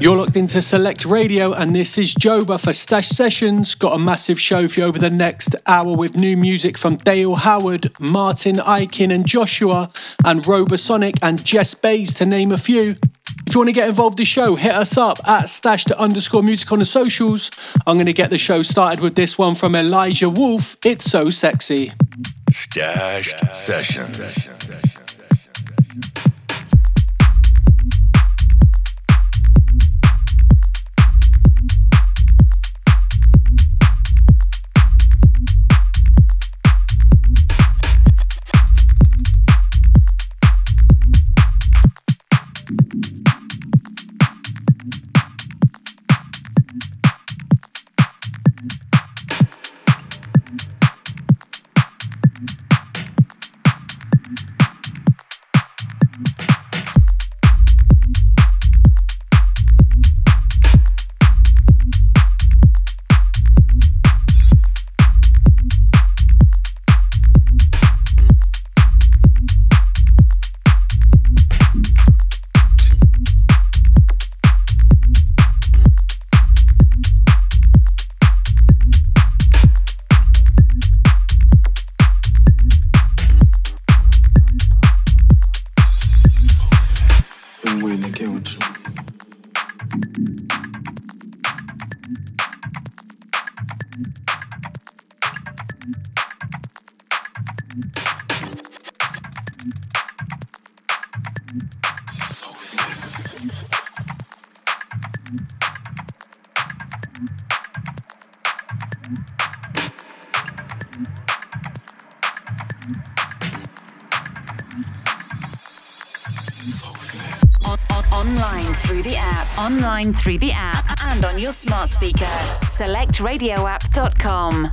You're locked into Select Radio, and this is Joba for Stash Sessions. Got a massive show for you over the next hour with new music from Dale Howard, Martin Ikin, and Joshua, and Robosonic and Jess Bays, to name a few. If you want to get involved in the show, hit us up at stash to underscore music on the socials. I'm going to get the show started with this one from Elijah Wolf. It's so sexy. Stashed Sessions. Through the app online through the app, and on your smart speaker. SelectRadioApp.com.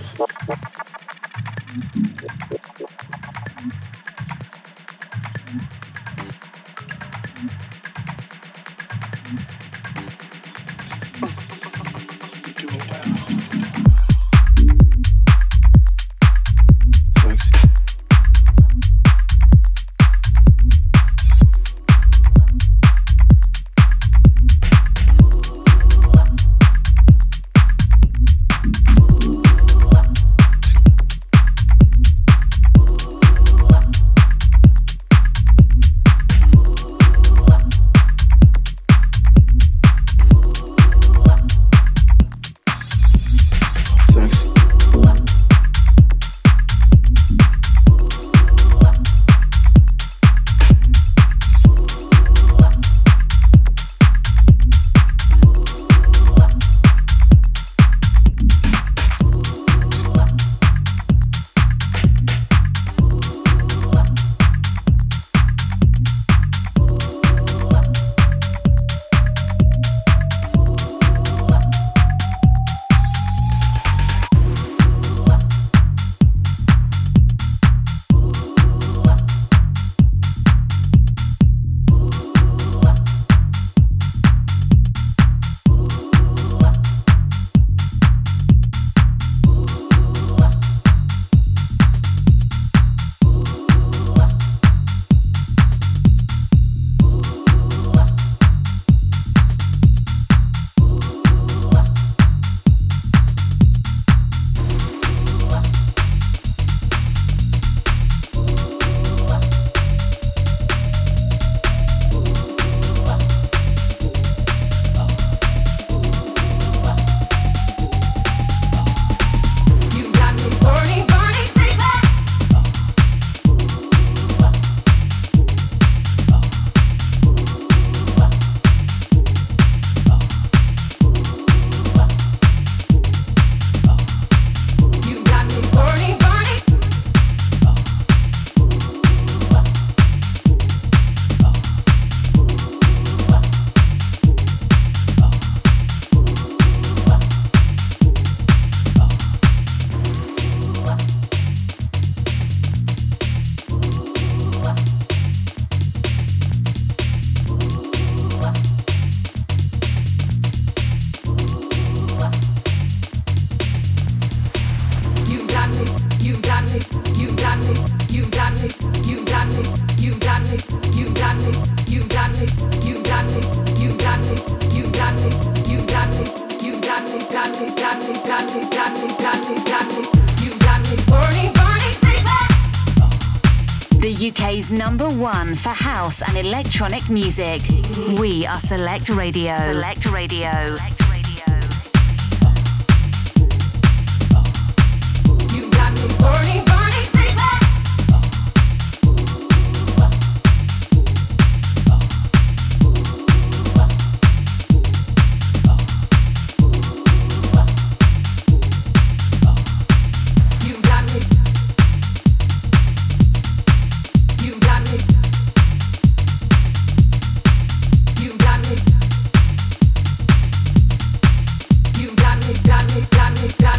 Sexy. Electronic music. We are Select Radio. Select Radio. Got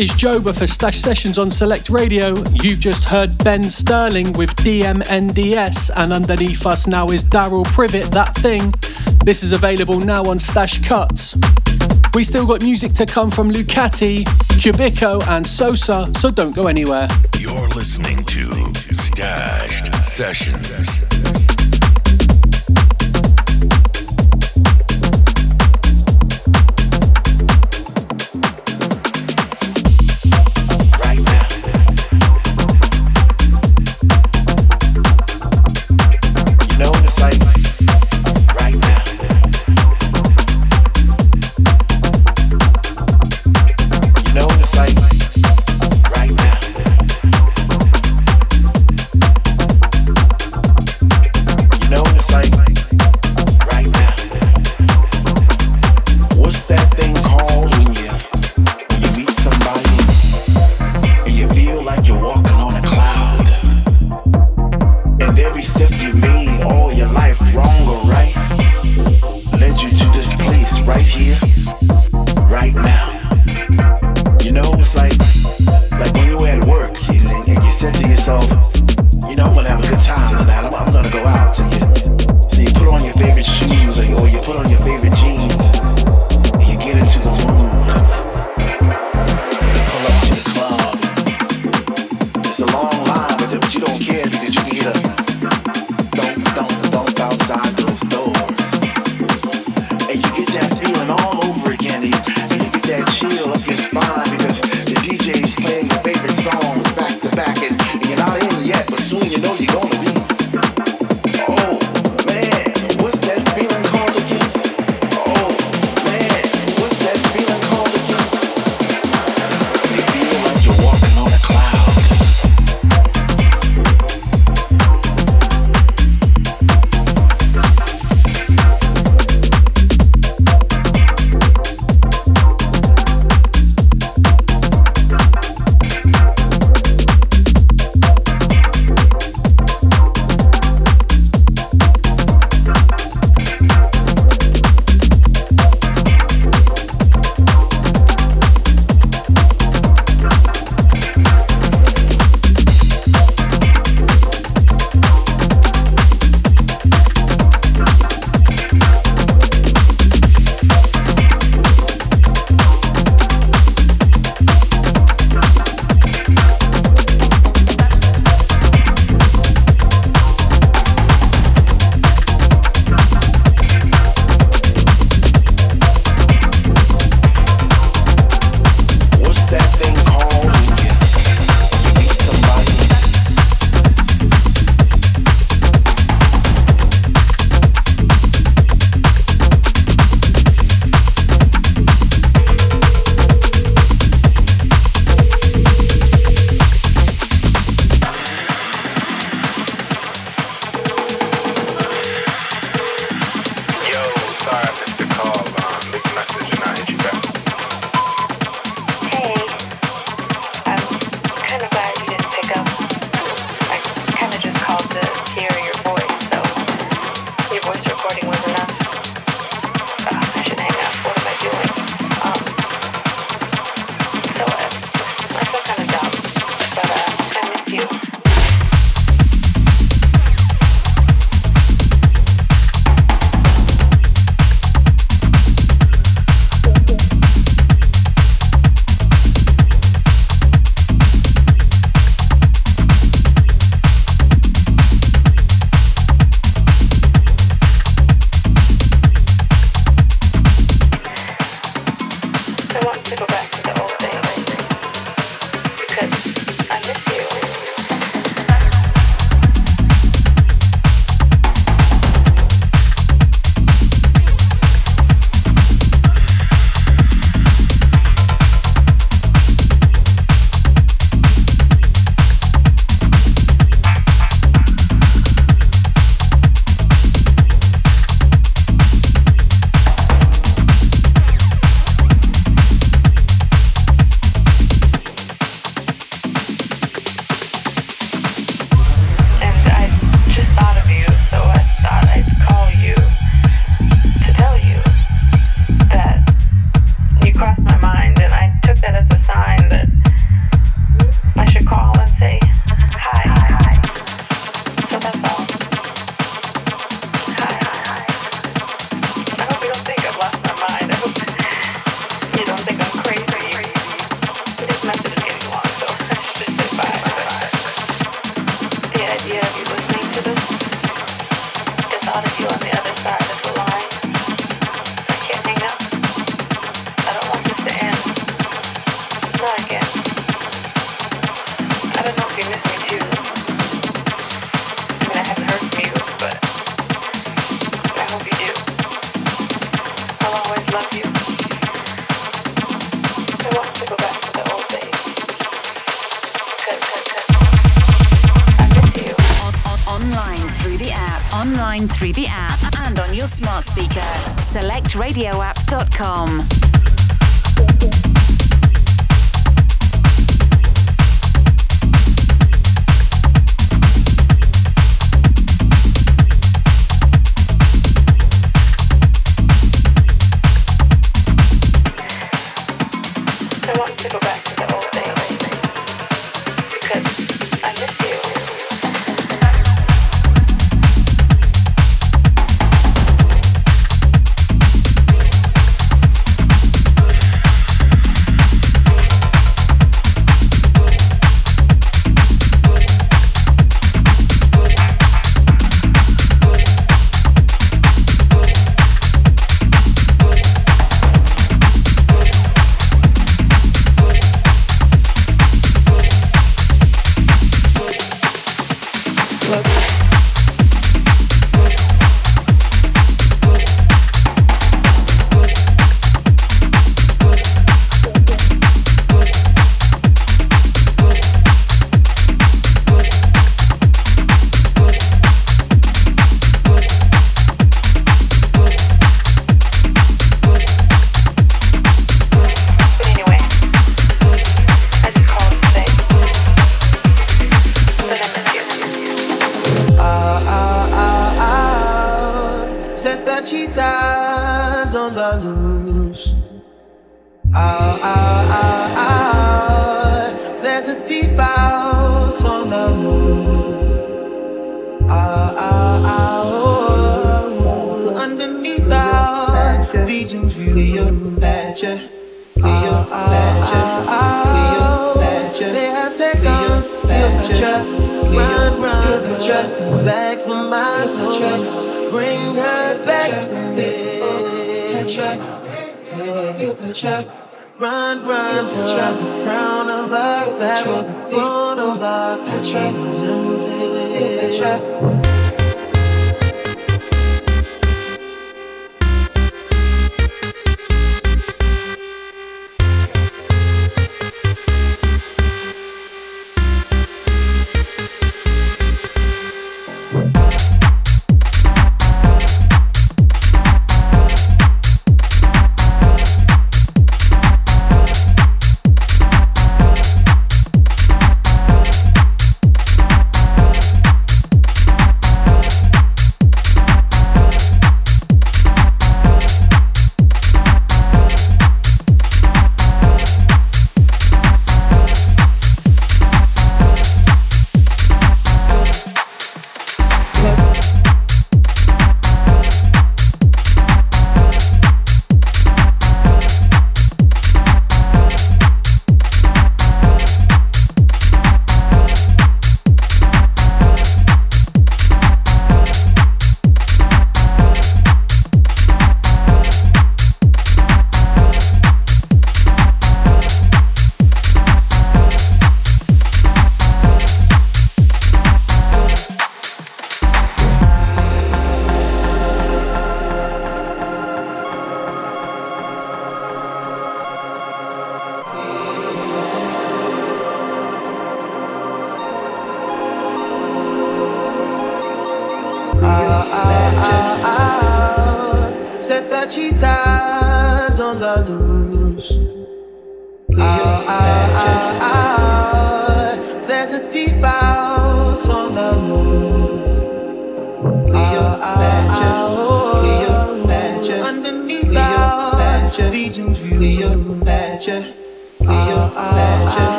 is Joba for Stash Sessions on Select Radio. You've just heard Ben Sterling with DMNDS, and underneath us now is Daryl Privet, That Thing. This is available now on Stash Cuts. We still got music to come from Lucati, Cubico, and Sosa, so don't go anywhere. You're listening to Stashed Sessions.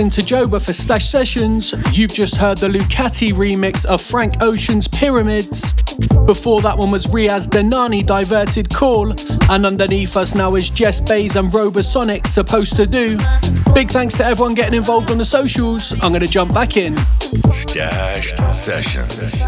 Locked into Joba for Stash Sessions. You've just heard the Lucati remix of Frank Ocean's Pyramids. Before that one was Riaz Denani Diverted Call, and underneath us now is Jess Bays and Robosonic Supposed to Do. Big thanks to everyone getting involved on the socials. I'm going to jump back in. Stashed Sessions.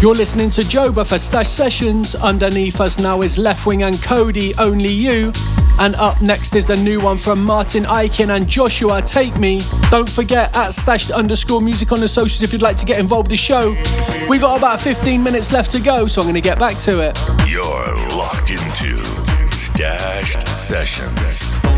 You're listening to Joba for Stash Sessions. Underneath us now is Leftwing and Kody, Only You. And up next is the new one from Martin Ikin and Joshua, Take Me. Don't forget, at stashed underscore music on the socials if you'd like to get involved with the show. We've got about 15 minutes left to go, so I'm going to get back to it. You're locked into Stashed Sessions.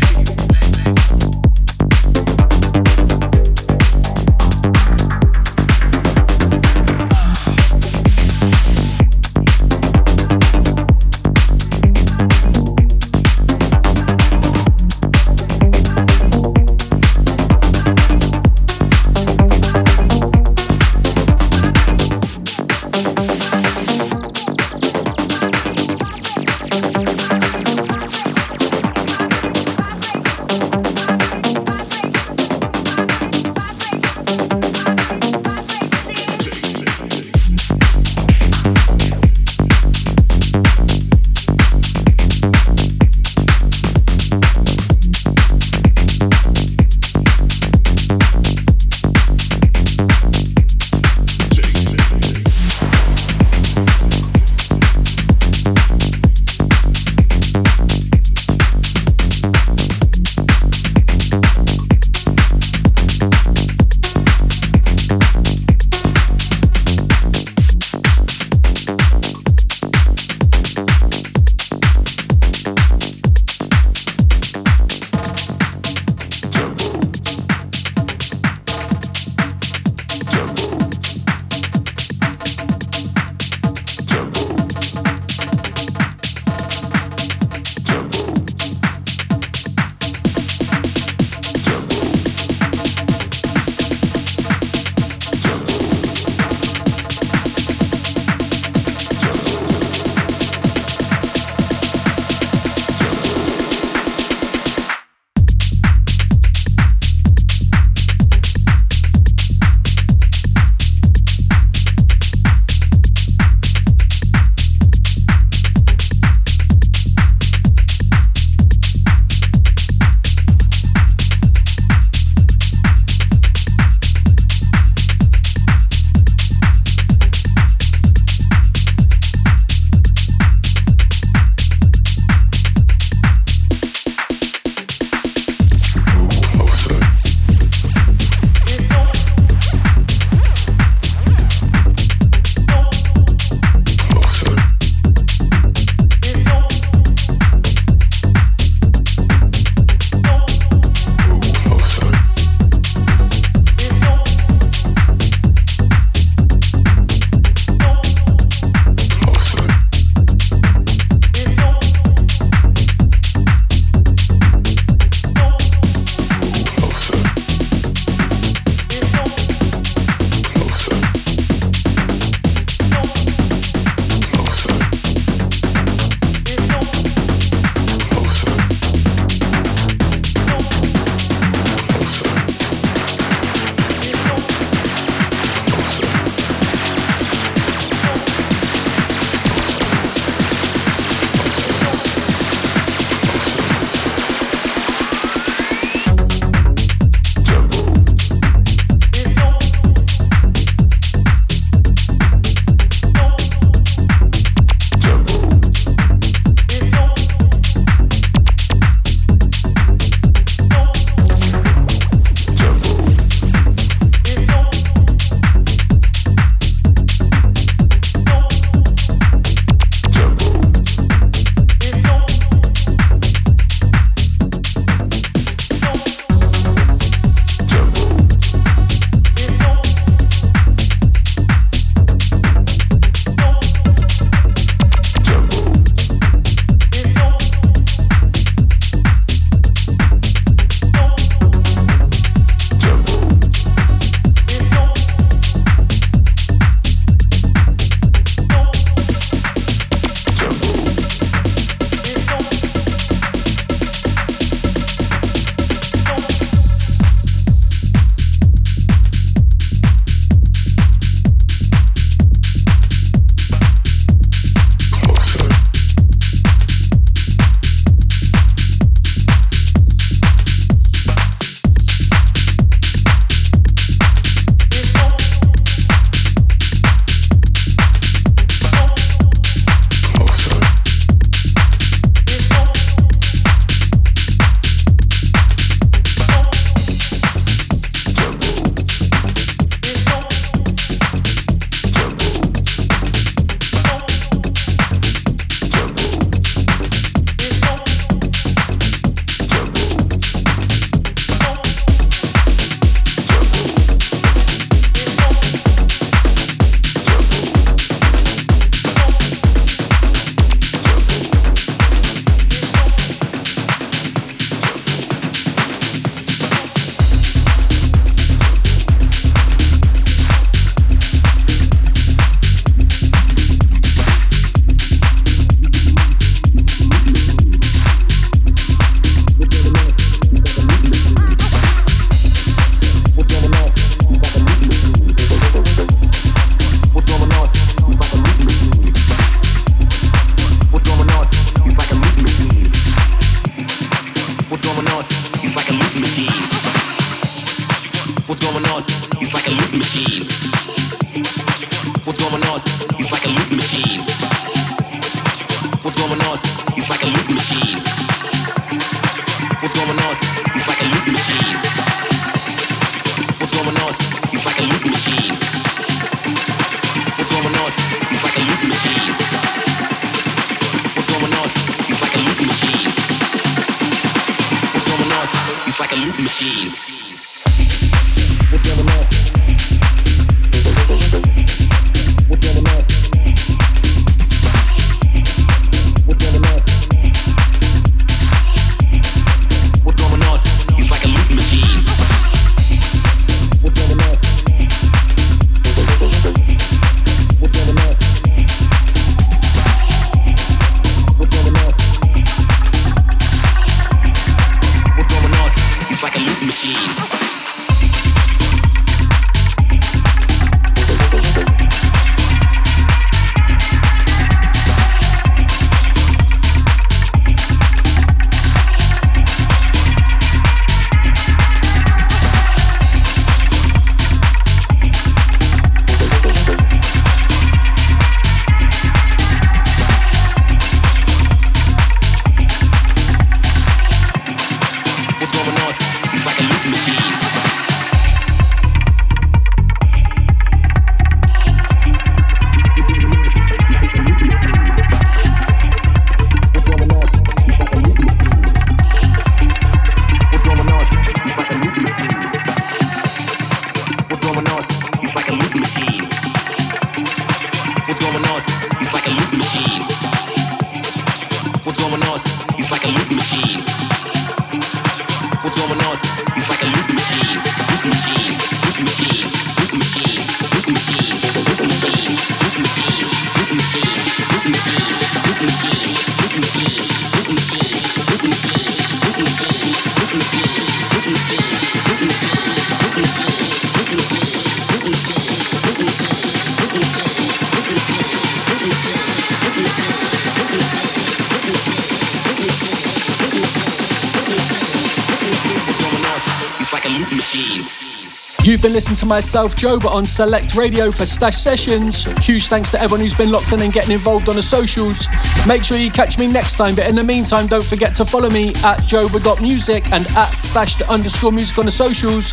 myself, Joba, on Select Radio for Stash Sessions. Huge thanks to everyone who's been locked in and getting involved on the socials. Make sure you catch me next time, but in the meantime, don't forget to follow me at joba.music and at stash underscore music on the socials.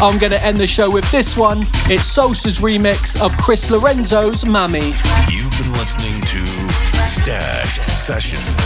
I'm going to end the show with this one. It's Salsa's remix of Chris Lorenzo's Mammy. You've been listening to Stashed Sessions.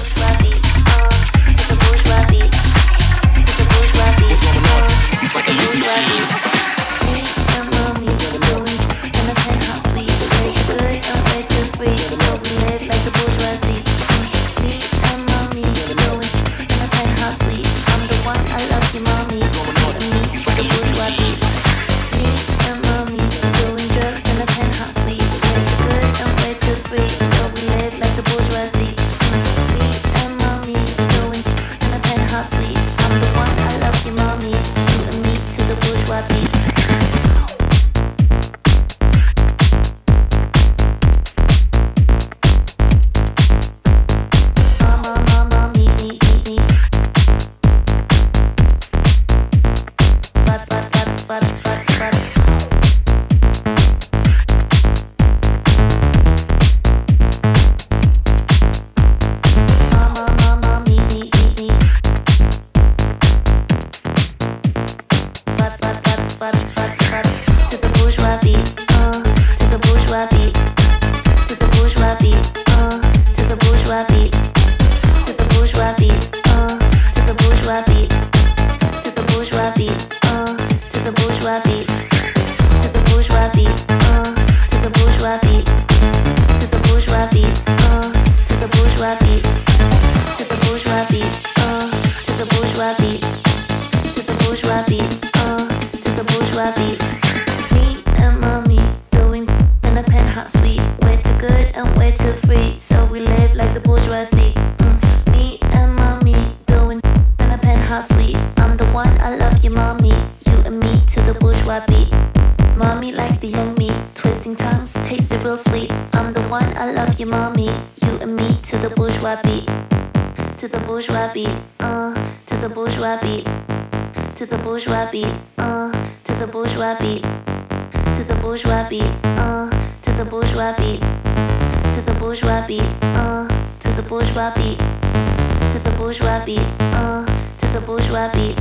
the bourgeois beat,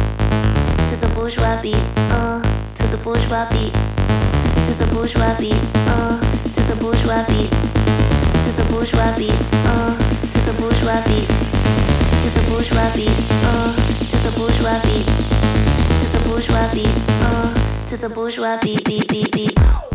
to the bourgeois beat, uh, to the bourgeois beat, to the bourgeois beat, uh, to the bourgeois beat, to the bourgeois beat, uh, to the bourgeois beat, to the bourgeois beat, uh, to the bourgeois beat, to the bourgeois beat, uh, to the bourgeois beat, beat, beat, beat.